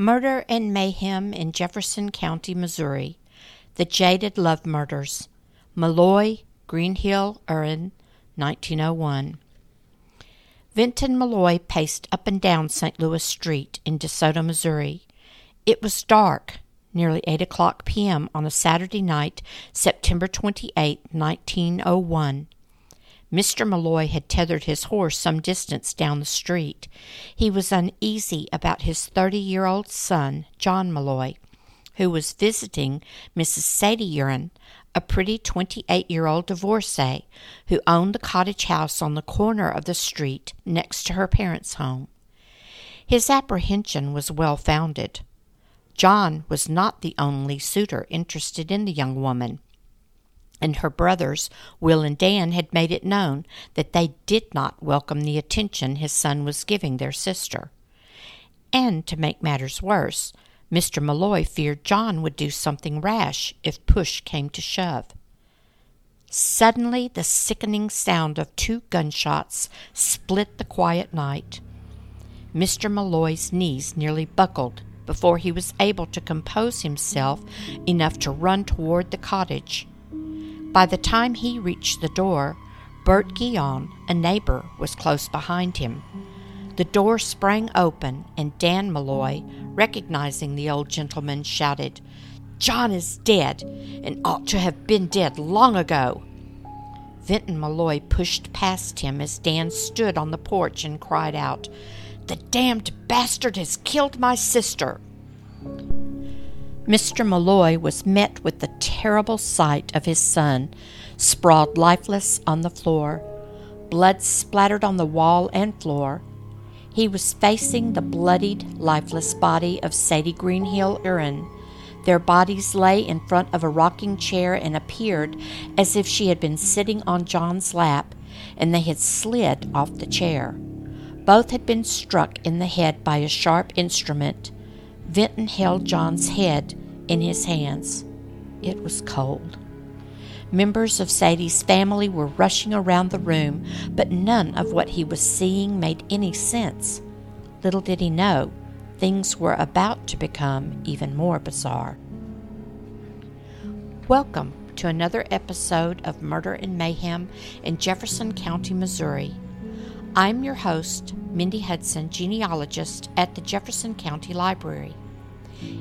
Murder and Mayhem in Jefferson County, Missouri. The Jaded Love Murders. Meloy, Greenhill, Uren, 1901. Vinton Meloy paced up and down St. Louis Street in DeSoto, Missouri. It was dark, nearly 8 o'clock p.m. on a Saturday night, September 28, 1901. Mr. Meloy had tethered his horse some distance down the street. He was uneasy about his thirty year old son, John Meloy, who was visiting Mrs. Sadie Uren, a pretty twenty eight year old divorcee who owned the cottage house on the corner of the street next to her parents' home. His apprehension was well founded. John was not the only suitor interested in the young woman and her brothers, Will and Dan, had made it known that they did not welcome the attention his son was giving their sister. And to make matters worse, Mr. Meloy feared John would do something rash if push came to shove. Suddenly, the sickening sound of two gunshots split the quiet night. Mr. Meloy's knees nearly buckled before he was able to compose himself enough to run toward the cottage. By the time he reached the door, Bert Guion, a neighbor, was close behind him. The door sprang open, and Dan Meloy, recognizing the old gentleman, shouted, John is dead, and ought to have been dead long ago. Vinton Meloy pushed past him as Dan stood on the porch and cried out, The damned bastard has killed my sister. Mr. Meloy was met with the terrible sight of his son, sprawled lifeless on the floor, blood splattered on the wall and floor. He was facing the bloodied, lifeless body of Sadie Greenhill Uren. Their bodies lay in front of a rocking chair and appeared as if she had been sitting on John's lap and they had slid off the chair. Both had been struck in the head by a sharp instrument. Vinton held John's head in his hands. It was cold. Members of Sadie's family were rushing around the room, but none of what he was seeing made any sense. Little did he know, things were about to become even more bizarre. Welcome to another episode of Murder and Mayhem in Jefferson County, Missouri. I'm your host, Mindy Hudson, genealogist at the Jefferson County Library.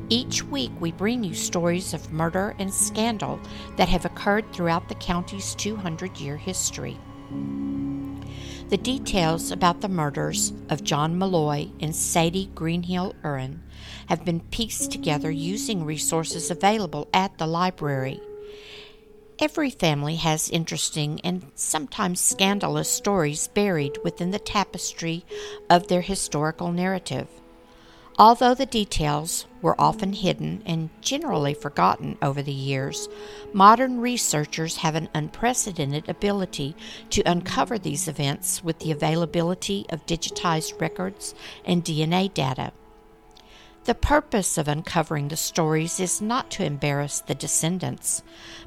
Each week, we bring you stories of murder and scandal that have occurred throughout the county's 200 year history. The details about the murders of John Meloy and Sadie Greenhill Uren have been pieced together using resources available at the library. Every family has interesting and sometimes scandalous stories buried within the tapestry of their historical narrative. Although the details were often hidden and generally forgotten over the years, modern researchers have an unprecedented ability to uncover these events with the availability of digitized records and DNA data. The purpose of uncovering the stories is not to embarrass the descendants,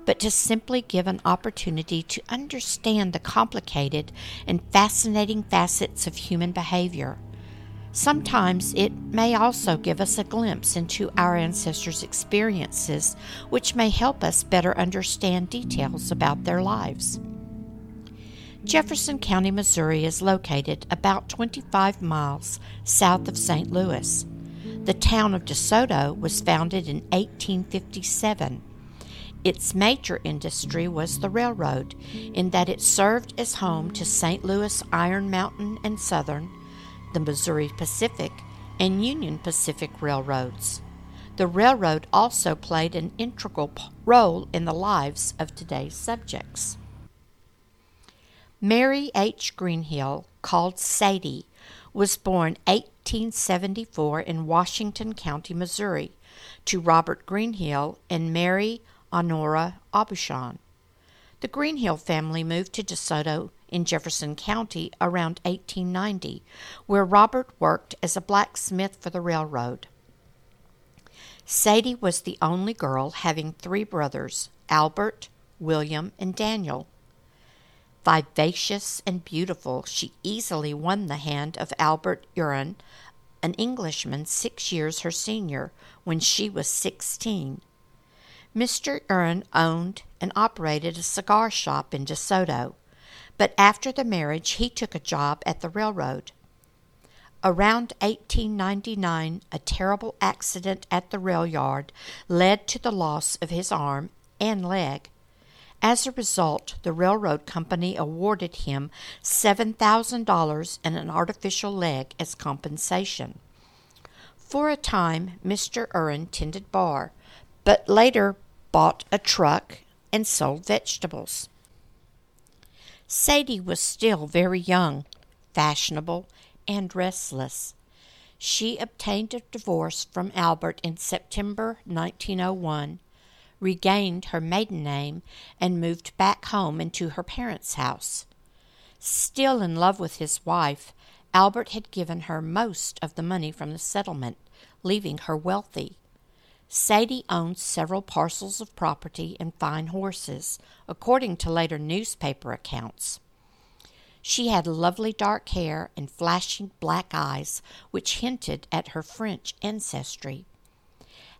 but to simply give an opportunity to understand the complicated and fascinating facets of human behavior. Sometimes it may also give us a glimpse into our ancestors' experiences, which may help us better understand details about their lives. Jefferson County, Missouri is located about 25 miles south of St. Louis. The town of DeSoto was founded in 1857. Its major industry was the railroad, in that it served as home to St. Louis Iron Mountain and Southern the Missouri Pacific, and Union Pacific Railroads. The railroad also played an integral role in the lives of today's subjects. Mary H. Greenhill, called Sadie, was born 1874 in Washington County, Missouri, to Robert Greenhill and Mary Honora Aubuchon. The Greenhill family moved to DeSoto in Jefferson County around 1890, where Robert worked as a blacksmith for the railroad. Sadie was the only girl, having three brothers Albert, William, and Daniel. Vivacious and beautiful, she easily won the hand of Albert Uren, an Englishman six years her senior, when she was sixteen. Mr. Uren owned and operated a cigar shop in DeSoto, but after the marriage he took a job at the railroad. Around 1899, a terrible accident at the rail yard led to the loss of his arm and leg. As a result, the railroad company awarded him $7,000 and an artificial leg as compensation. For a time, Mr. Uren tended bar, but later bought a truck and sold vegetables. Sadie was still very young, fashionable, and restless. She obtained a divorce from Albert in September 1901 regained her maiden name, and moved back home into her parents' house. Still in love with his wife, Albert had given her most of the money from the settlement, leaving her wealthy. Sadie owned several parcels of property and fine horses, according to later newspaper accounts. She had lovely dark hair and flashing black eyes, which hinted at her French ancestry.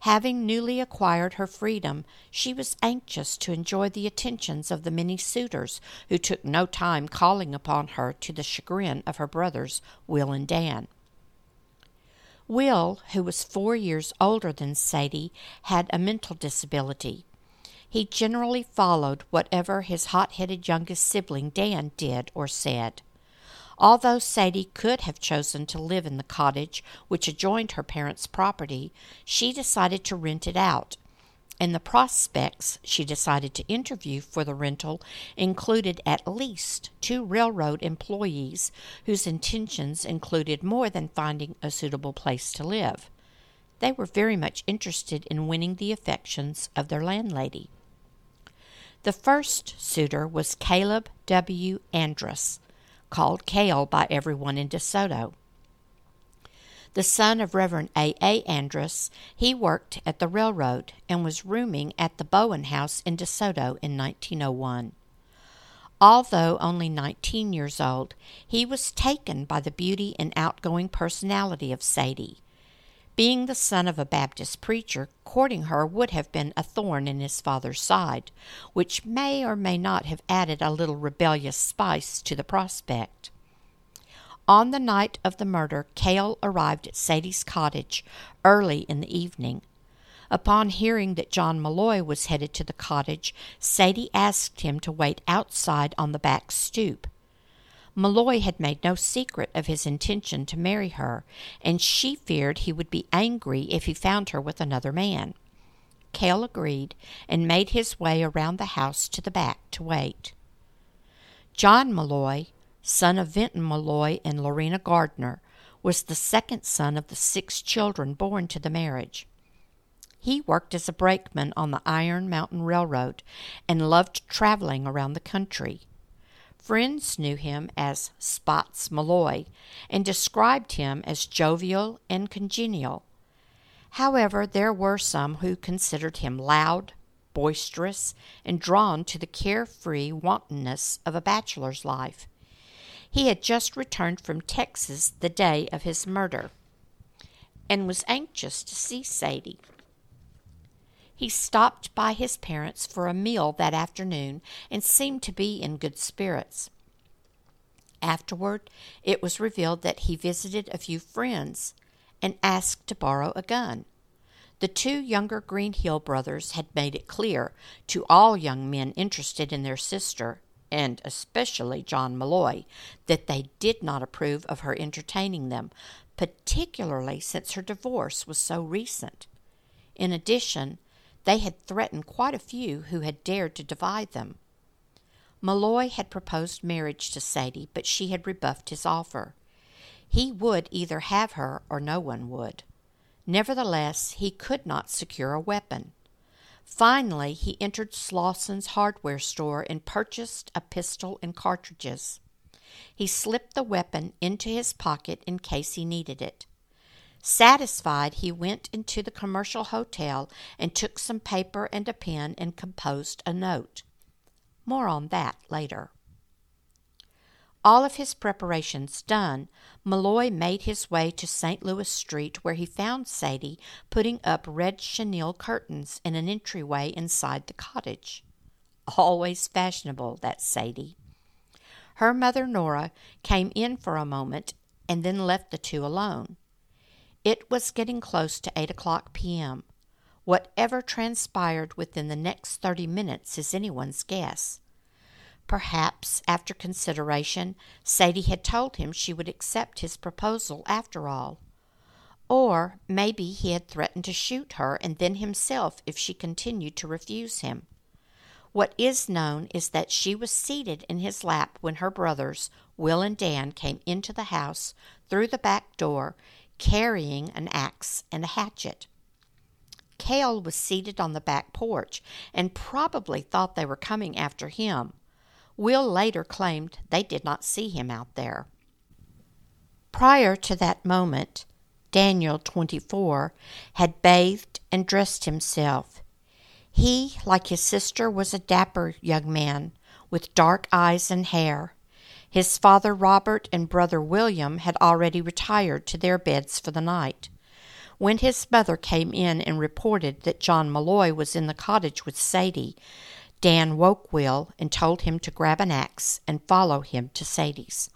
Having newly acquired her freedom, she was anxious to enjoy the attentions of the many suitors who took no time calling upon her to the chagrin of her brothers, Will and Dan. Will, who was four years older than Sadie, had a mental disability. He generally followed whatever his hot headed youngest sibling Dan did or said. Although Sadie could have chosen to live in the cottage which adjoined her parents' property, she decided to rent it out. And the prospects she decided to interview for the rental included at least two railroad employees whose intentions included more than finding a suitable place to live. They were very much interested in winning the affections of their landlady. The first suitor was Caleb W. Andrus, called Cale by everyone in DeSoto. The son of Reverend A. A. Andrus, he worked at the railroad and was rooming at the Bowen House in DeSoto in 1901. Although only 19 years old, he was taken by the beauty and outgoing personality of Sadie. Being the son of a Baptist preacher, courting her would have been a thorn in his father's side, which may or may not have added a little rebellious spice to the prospect. On the night of the murder, Cale arrived at Sadie's cottage early in the evening. Upon hearing that John Meloy was headed to the cottage, Sadie asked him to wait outside on the back stoop. Meloy had made no secret of his intention to marry her, and she feared he would be angry if he found her with another man. Cale agreed and made his way around the house to the back to wait. John Meloy, son of Vinton Meloy and Lorena Gardner, was the second son of the six children born to the marriage. He worked as a brakeman on the Iron Mountain Railroad and loved traveling around the country. Friends knew him as Spots Meloy and described him as jovial and congenial. However, there were some who considered him loud, boisterous, and drawn to the carefree wantonness of a bachelor's life. He had just returned from Texas the day of his murder and was anxious to see Sadie. He stopped by his parents for a meal that afternoon and seemed to be in good spirits. Afterward, it was revealed that he visited a few friends and asked to borrow a gun. The two younger Greenhill brothers had made it clear to all young men interested in their sister, and especially John Meloy, that they did not approve of her entertaining them, particularly since her divorce was so recent. In addition, they had threatened quite a few who had dared to divide them. Meloy had proposed marriage to Sadie, but she had rebuffed his offer. He would either have her or no one would. Nevertheless, he could not secure a weapon. Finally, he entered Slawson's hardware store and purchased a pistol and cartridges. He slipped the weapon into his pocket in case he needed it. Satisfied, he went into the commercial hotel and took some paper and a pen and composed a note. More on that later. All of his preparations done, Meloy made his way to St. Louis Street, where he found Sadie putting up red chenille curtains in an entryway inside the cottage. Always fashionable, that Sadie. Her mother, Nora, came in for a moment and then left the two alone. It was getting close to eight o'clock p.m. Whatever transpired within the next thirty minutes is anyone's guess. Perhaps, after consideration, Sadie had told him she would accept his proposal after all. Or maybe he had threatened to shoot her and then himself if she continued to refuse him. What is known is that she was seated in his lap when her brothers, Will and Dan, came into the house through the back door carrying an axe and a hatchet. Cale was seated on the back porch and probably thought they were coming after him. Will later claimed they did not see him out there. Prior to that moment, Daniel, 24, had bathed and dressed himself. He, like his sister, was a dapper young man with dark eyes and hair. His father Robert and brother William had already retired to their beds for the night. When his mother came in and reported that John Meloy was in the cottage with Sadie, Dan woke Will and told him to grab an axe and follow him to Sadie's.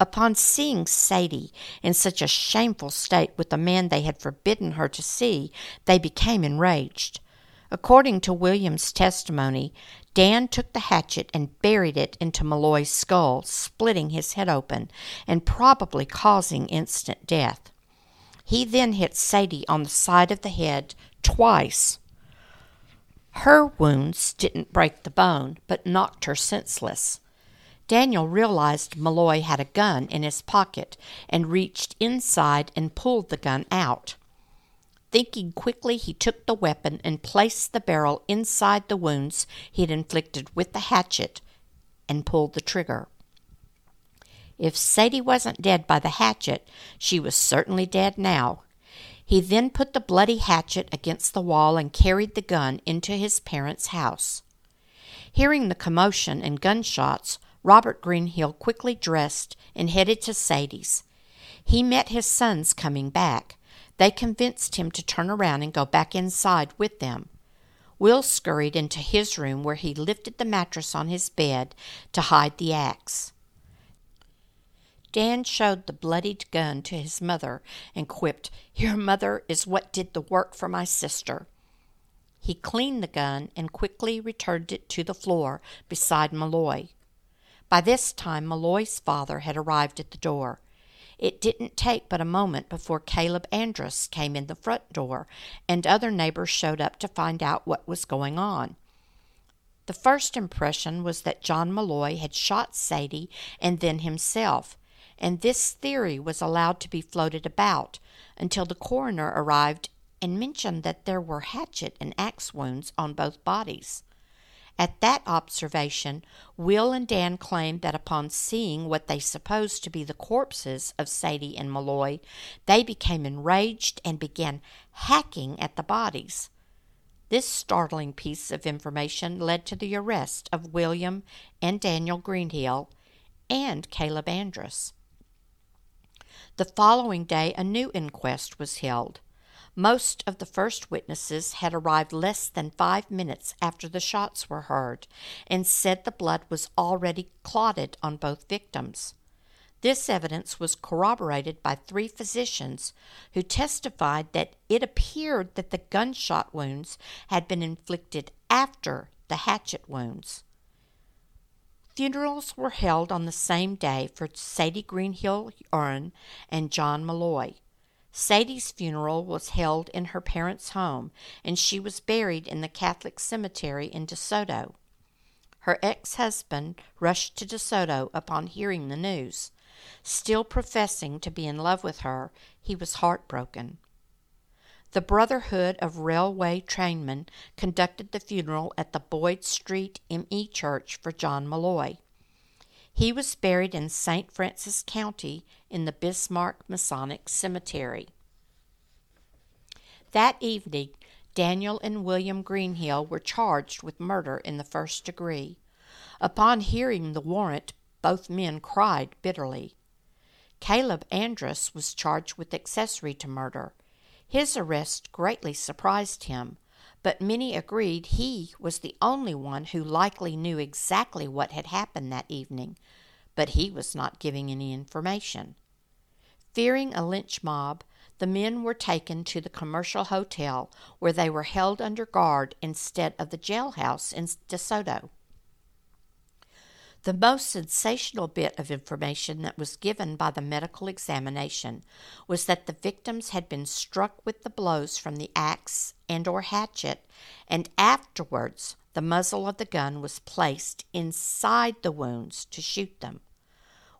Upon seeing Sadie in such a shameful state with the man they had forbidden her to see, they became enraged. According to William's testimony, Dan took the hatchet and buried it into Meloy's skull, splitting his head open and probably causing instant death. He then hit Sadie on the side of the head twice. Her wounds didn't break the bone, but knocked her senseless. Daniel realized Meloy had a gun in his pocket and reached inside and pulled the gun out. Thinking quickly, he took the weapon and placed the barrel inside the wounds he had inflicted with the hatchet and pulled the trigger. If Sadie wasn't dead by the hatchet, she was certainly dead now. He then put the bloody hatchet against the wall and carried the gun into his parents' house. Hearing the commotion and gunshots, Robert Greenhill quickly dressed and headed to Sadie's. He met his sons coming back. They convinced him to turn around and go back inside with them. Will scurried into his room where he lifted the mattress on his bed to hide the axe. Dan showed the bloodied gun to his mother and quipped, Your mother is what did the work for my sister. He cleaned the gun and quickly returned it to the floor beside Meloy. By this time, Meloy's father had arrived at the door. It didn't take but a moment before Caleb Andrus came in the front door, and other neighbors showed up to find out what was going on. The first impression was that John Meloy had shot Sadie and then himself, and this theory was allowed to be floated about until the coroner arrived and mentioned that there were hatchet and axe wounds on both bodies. At that observation, Will and Dan claimed that upon seeing what they supposed to be the corpses of Sadie and Meloy, they became enraged and began hacking at the bodies. This startling piece of information led to the arrest of William and Daniel Greenhill and Caleb Andrus. The following day, a new inquest was held. Most of the first witnesses had arrived less than five minutes after the shots were heard and said the blood was already clotted on both victims. This evidence was corroborated by three physicians who testified that it appeared that the gunshot wounds had been inflicted after the hatchet wounds. Funerals were held on the same day for Sadie Greenhill Uren and John Meloy. Sadie's funeral was held in her parents' home, and she was buried in the Catholic cemetery in DeSoto. Her ex husband rushed to DeSoto upon hearing the news. Still professing to be in love with her, he was heartbroken. The Brotherhood of Railway Trainmen conducted the funeral at the Boyd Street M.E. Church for John Meloy. He was buried in St. Francis County in the Bismarck Masonic Cemetery. That evening, Daniel and William Greenhill were charged with murder in the first degree. Upon hearing the warrant, Both men cried bitterly. Caleb Andrus was charged with accessory to murder. His arrest greatly surprised him, but many agreed he was the only one who likely knew exactly what had happened that evening, but he was not giving any information. Fearing a lynch mob, the men were taken to the commercial hotel where they were held under guard instead of the jailhouse in DeSoto. The most sensational bit of information that was given by the medical examination was that the victims had been struck with the blows from the axe and or hatchet and afterwards the muzzle of the gun was placed inside the wounds to shoot them.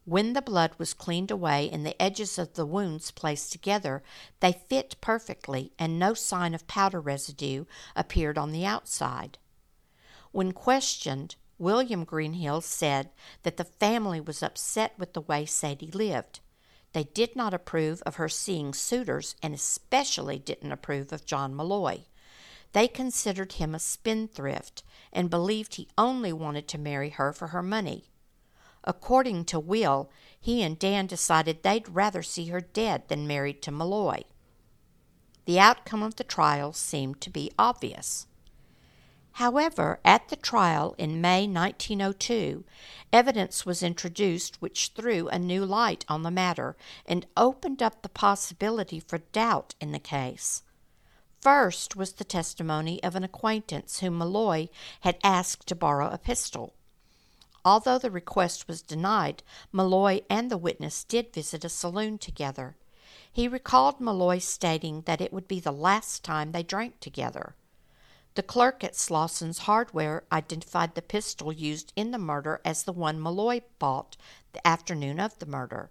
When the blood was cleaned away and the edges of the wounds placed together, they fit perfectly and no sign of powder residue appeared on the outside. When questioned, William Greenhill said that the family was upset with the way Sadie lived. They did not approve of her seeing suitors and especially didn't approve of John Meloy. They considered him a spendthrift and believed he only wanted to marry her for her money. According to Will, he and Dan decided they'd rather see her dead than married to Meloy. The outcome of the trial seemed to be obvious. However, at the trial in May 1902, evidence was introduced which threw a new light on the matter and opened up the possibility for doubt in the case. First was the testimony of an acquaintance whom Meloy had asked to borrow a pistol. Although the request was denied, Meloy and the witness did visit a saloon together. He recalled Meloy stating that it would be the last time they drank together. The clerk at Slawson's Hardware identified the pistol used in the murder as the one Meloy bought the afternoon of the murder.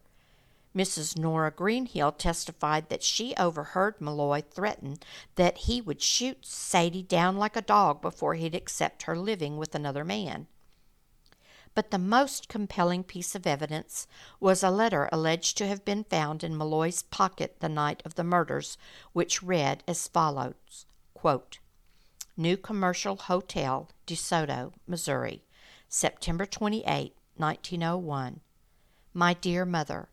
Mrs. Nora Greenhill testified that she overheard Meloy threaten that he would shoot Sadie down like a dog before he'd accept her living with another man. But the most compelling piece of evidence was a letter alleged to have been found in Meloy's pocket the night of the murders, which read as follows quote, New Commercial Hotel, DeSoto, Missouri, September 28, 1901. My dear mother,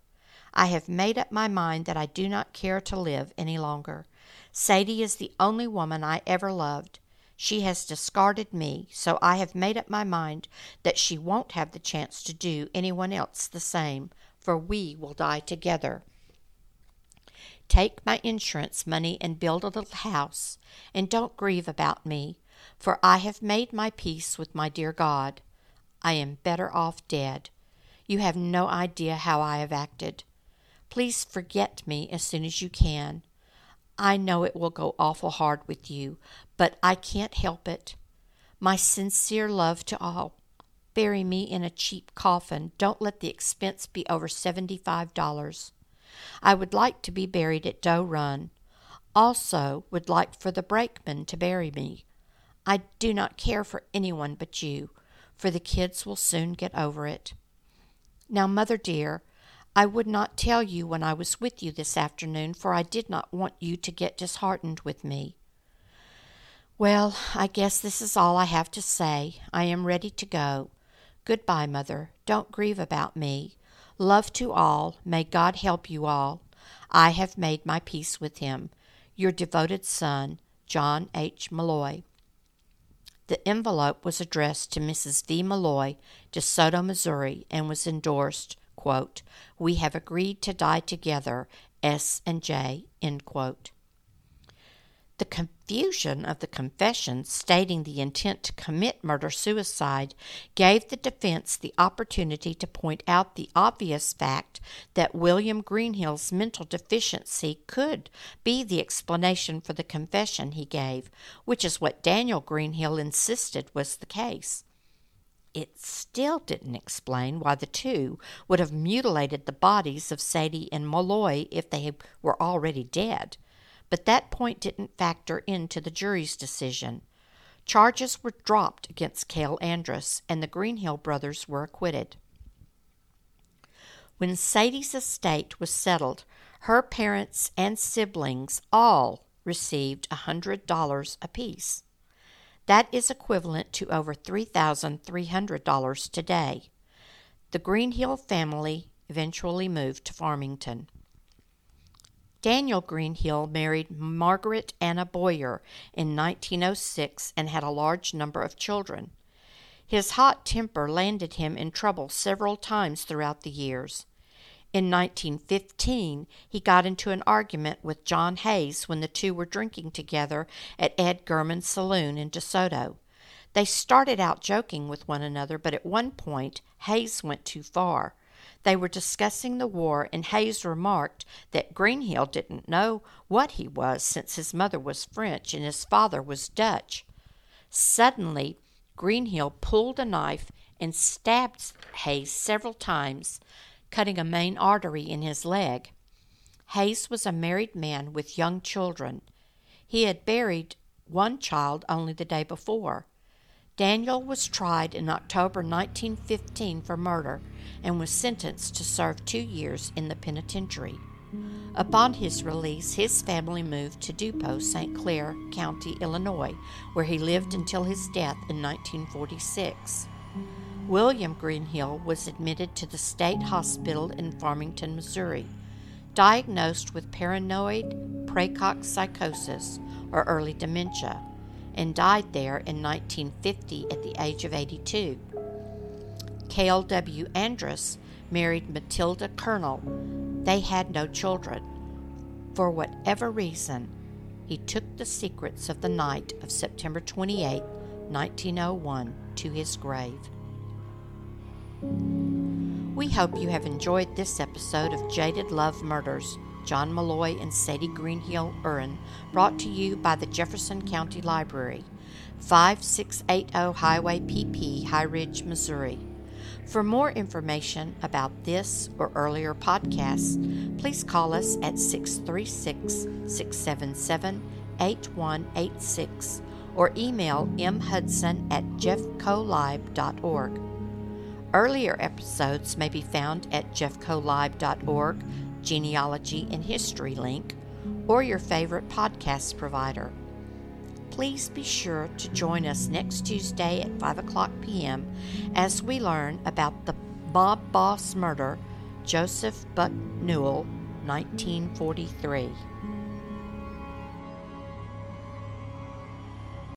I have made up my mind that I do not care to live any longer. Sadie is the only woman I ever loved. She has discarded me, so I have made up my mind that she won't have the chance to do anyone else the same, for we will die together. Take my insurance money and build a little house, and don't grieve about me, for I have made my peace with my dear God. I am better off dead. You have no idea how I have acted. Please forget me as soon as you can. I know it will go awful hard with you, but I can't help it. My sincere love to all. Bury me in a cheap coffin. Don't let the expense be over seventy-five dollars. I would like to be buried at Doe Run. Also, would like for the brakeman to bury me. I do not care for anyone but you, for the kids will soon get over it. Now, mother dear, I would not tell you when I was with you this afternoon, for I did not want you to get disheartened with me. Well, I guess this is all I have to say. I am ready to go. Good-bye, mother. Don't grieve about me. Love to all. May God help you all. I have made my peace with him. Your devoted son, John H. Meloy. The envelope was addressed to Mrs. V. Meloy, DeSoto, Missouri, and was endorsed, quote, We have agreed to die together, S and J, end quote. The confusion of the confession stating the intent to commit murder suicide gave the defense the opportunity to point out the obvious fact that William Greenhill's mental deficiency could be the explanation for the confession he gave, which is what Daniel Greenhill insisted was the case. It still didn't explain why the two would have mutilated the bodies of Sadie and Meloy if they were already dead but that point didn't factor into the jury's decision. Charges were dropped against Cale Andrus, and the Greenhill brothers were acquitted. When Sadie's estate was settled, her parents and siblings all received a $100 apiece. That is equivalent to over $3,300 today. The Greenhill family eventually moved to Farmington. Daniel Greenhill married Margaret Anna Boyer in 1906 and had a large number of children. His hot temper landed him in trouble several times throughout the years. In 1915, he got into an argument with John Hayes when the two were drinking together at Ed Gurman's saloon in DeSoto. They started out joking with one another, but at one point, Hayes went too far. They were discussing the war, and Hayes remarked that Greenhill didn't know what he was since his mother was French and his father was Dutch. Suddenly, Greenhill pulled a knife and stabbed Hayes several times cutting a main artery in his leg. Hayes was a married man with young children. He had buried one child only the day before. Daniel was tried in October 1915 for murder and was sentenced to serve two years in the penitentiary. Upon his release, his family moved to Dupo, St. Clair County, Illinois, where he lived until his death in 1946. William Greenhill was admitted to the state hospital in Farmington, Missouri, diagnosed with paranoid praecox psychosis or early dementia, and died there in 1950 at the age of 82. Cale W. Andrus married Matilda Colonel. They had no children. For whatever reason, he took the secrets of the night of September 28, 1901, to his grave. We hope you have enjoyed this episode of Jaded Love Murders, John Meloy and Sadie Greenhill Uren, brought to you by the Jefferson County Library, 5680 Highway PP, High Ridge, Missouri. For more information about this or earlier podcasts, please call us at 636 677 8186 or email mhudson at jeffcolib.org. Earlier episodes may be found at jeffcolive.org, genealogy and history link, or your favorite podcast provider. Please be sure to join us next Tuesday at 5 o'clock p.m. as we learn about the Bob Boss murder, Joseph Buck Newell, 1943.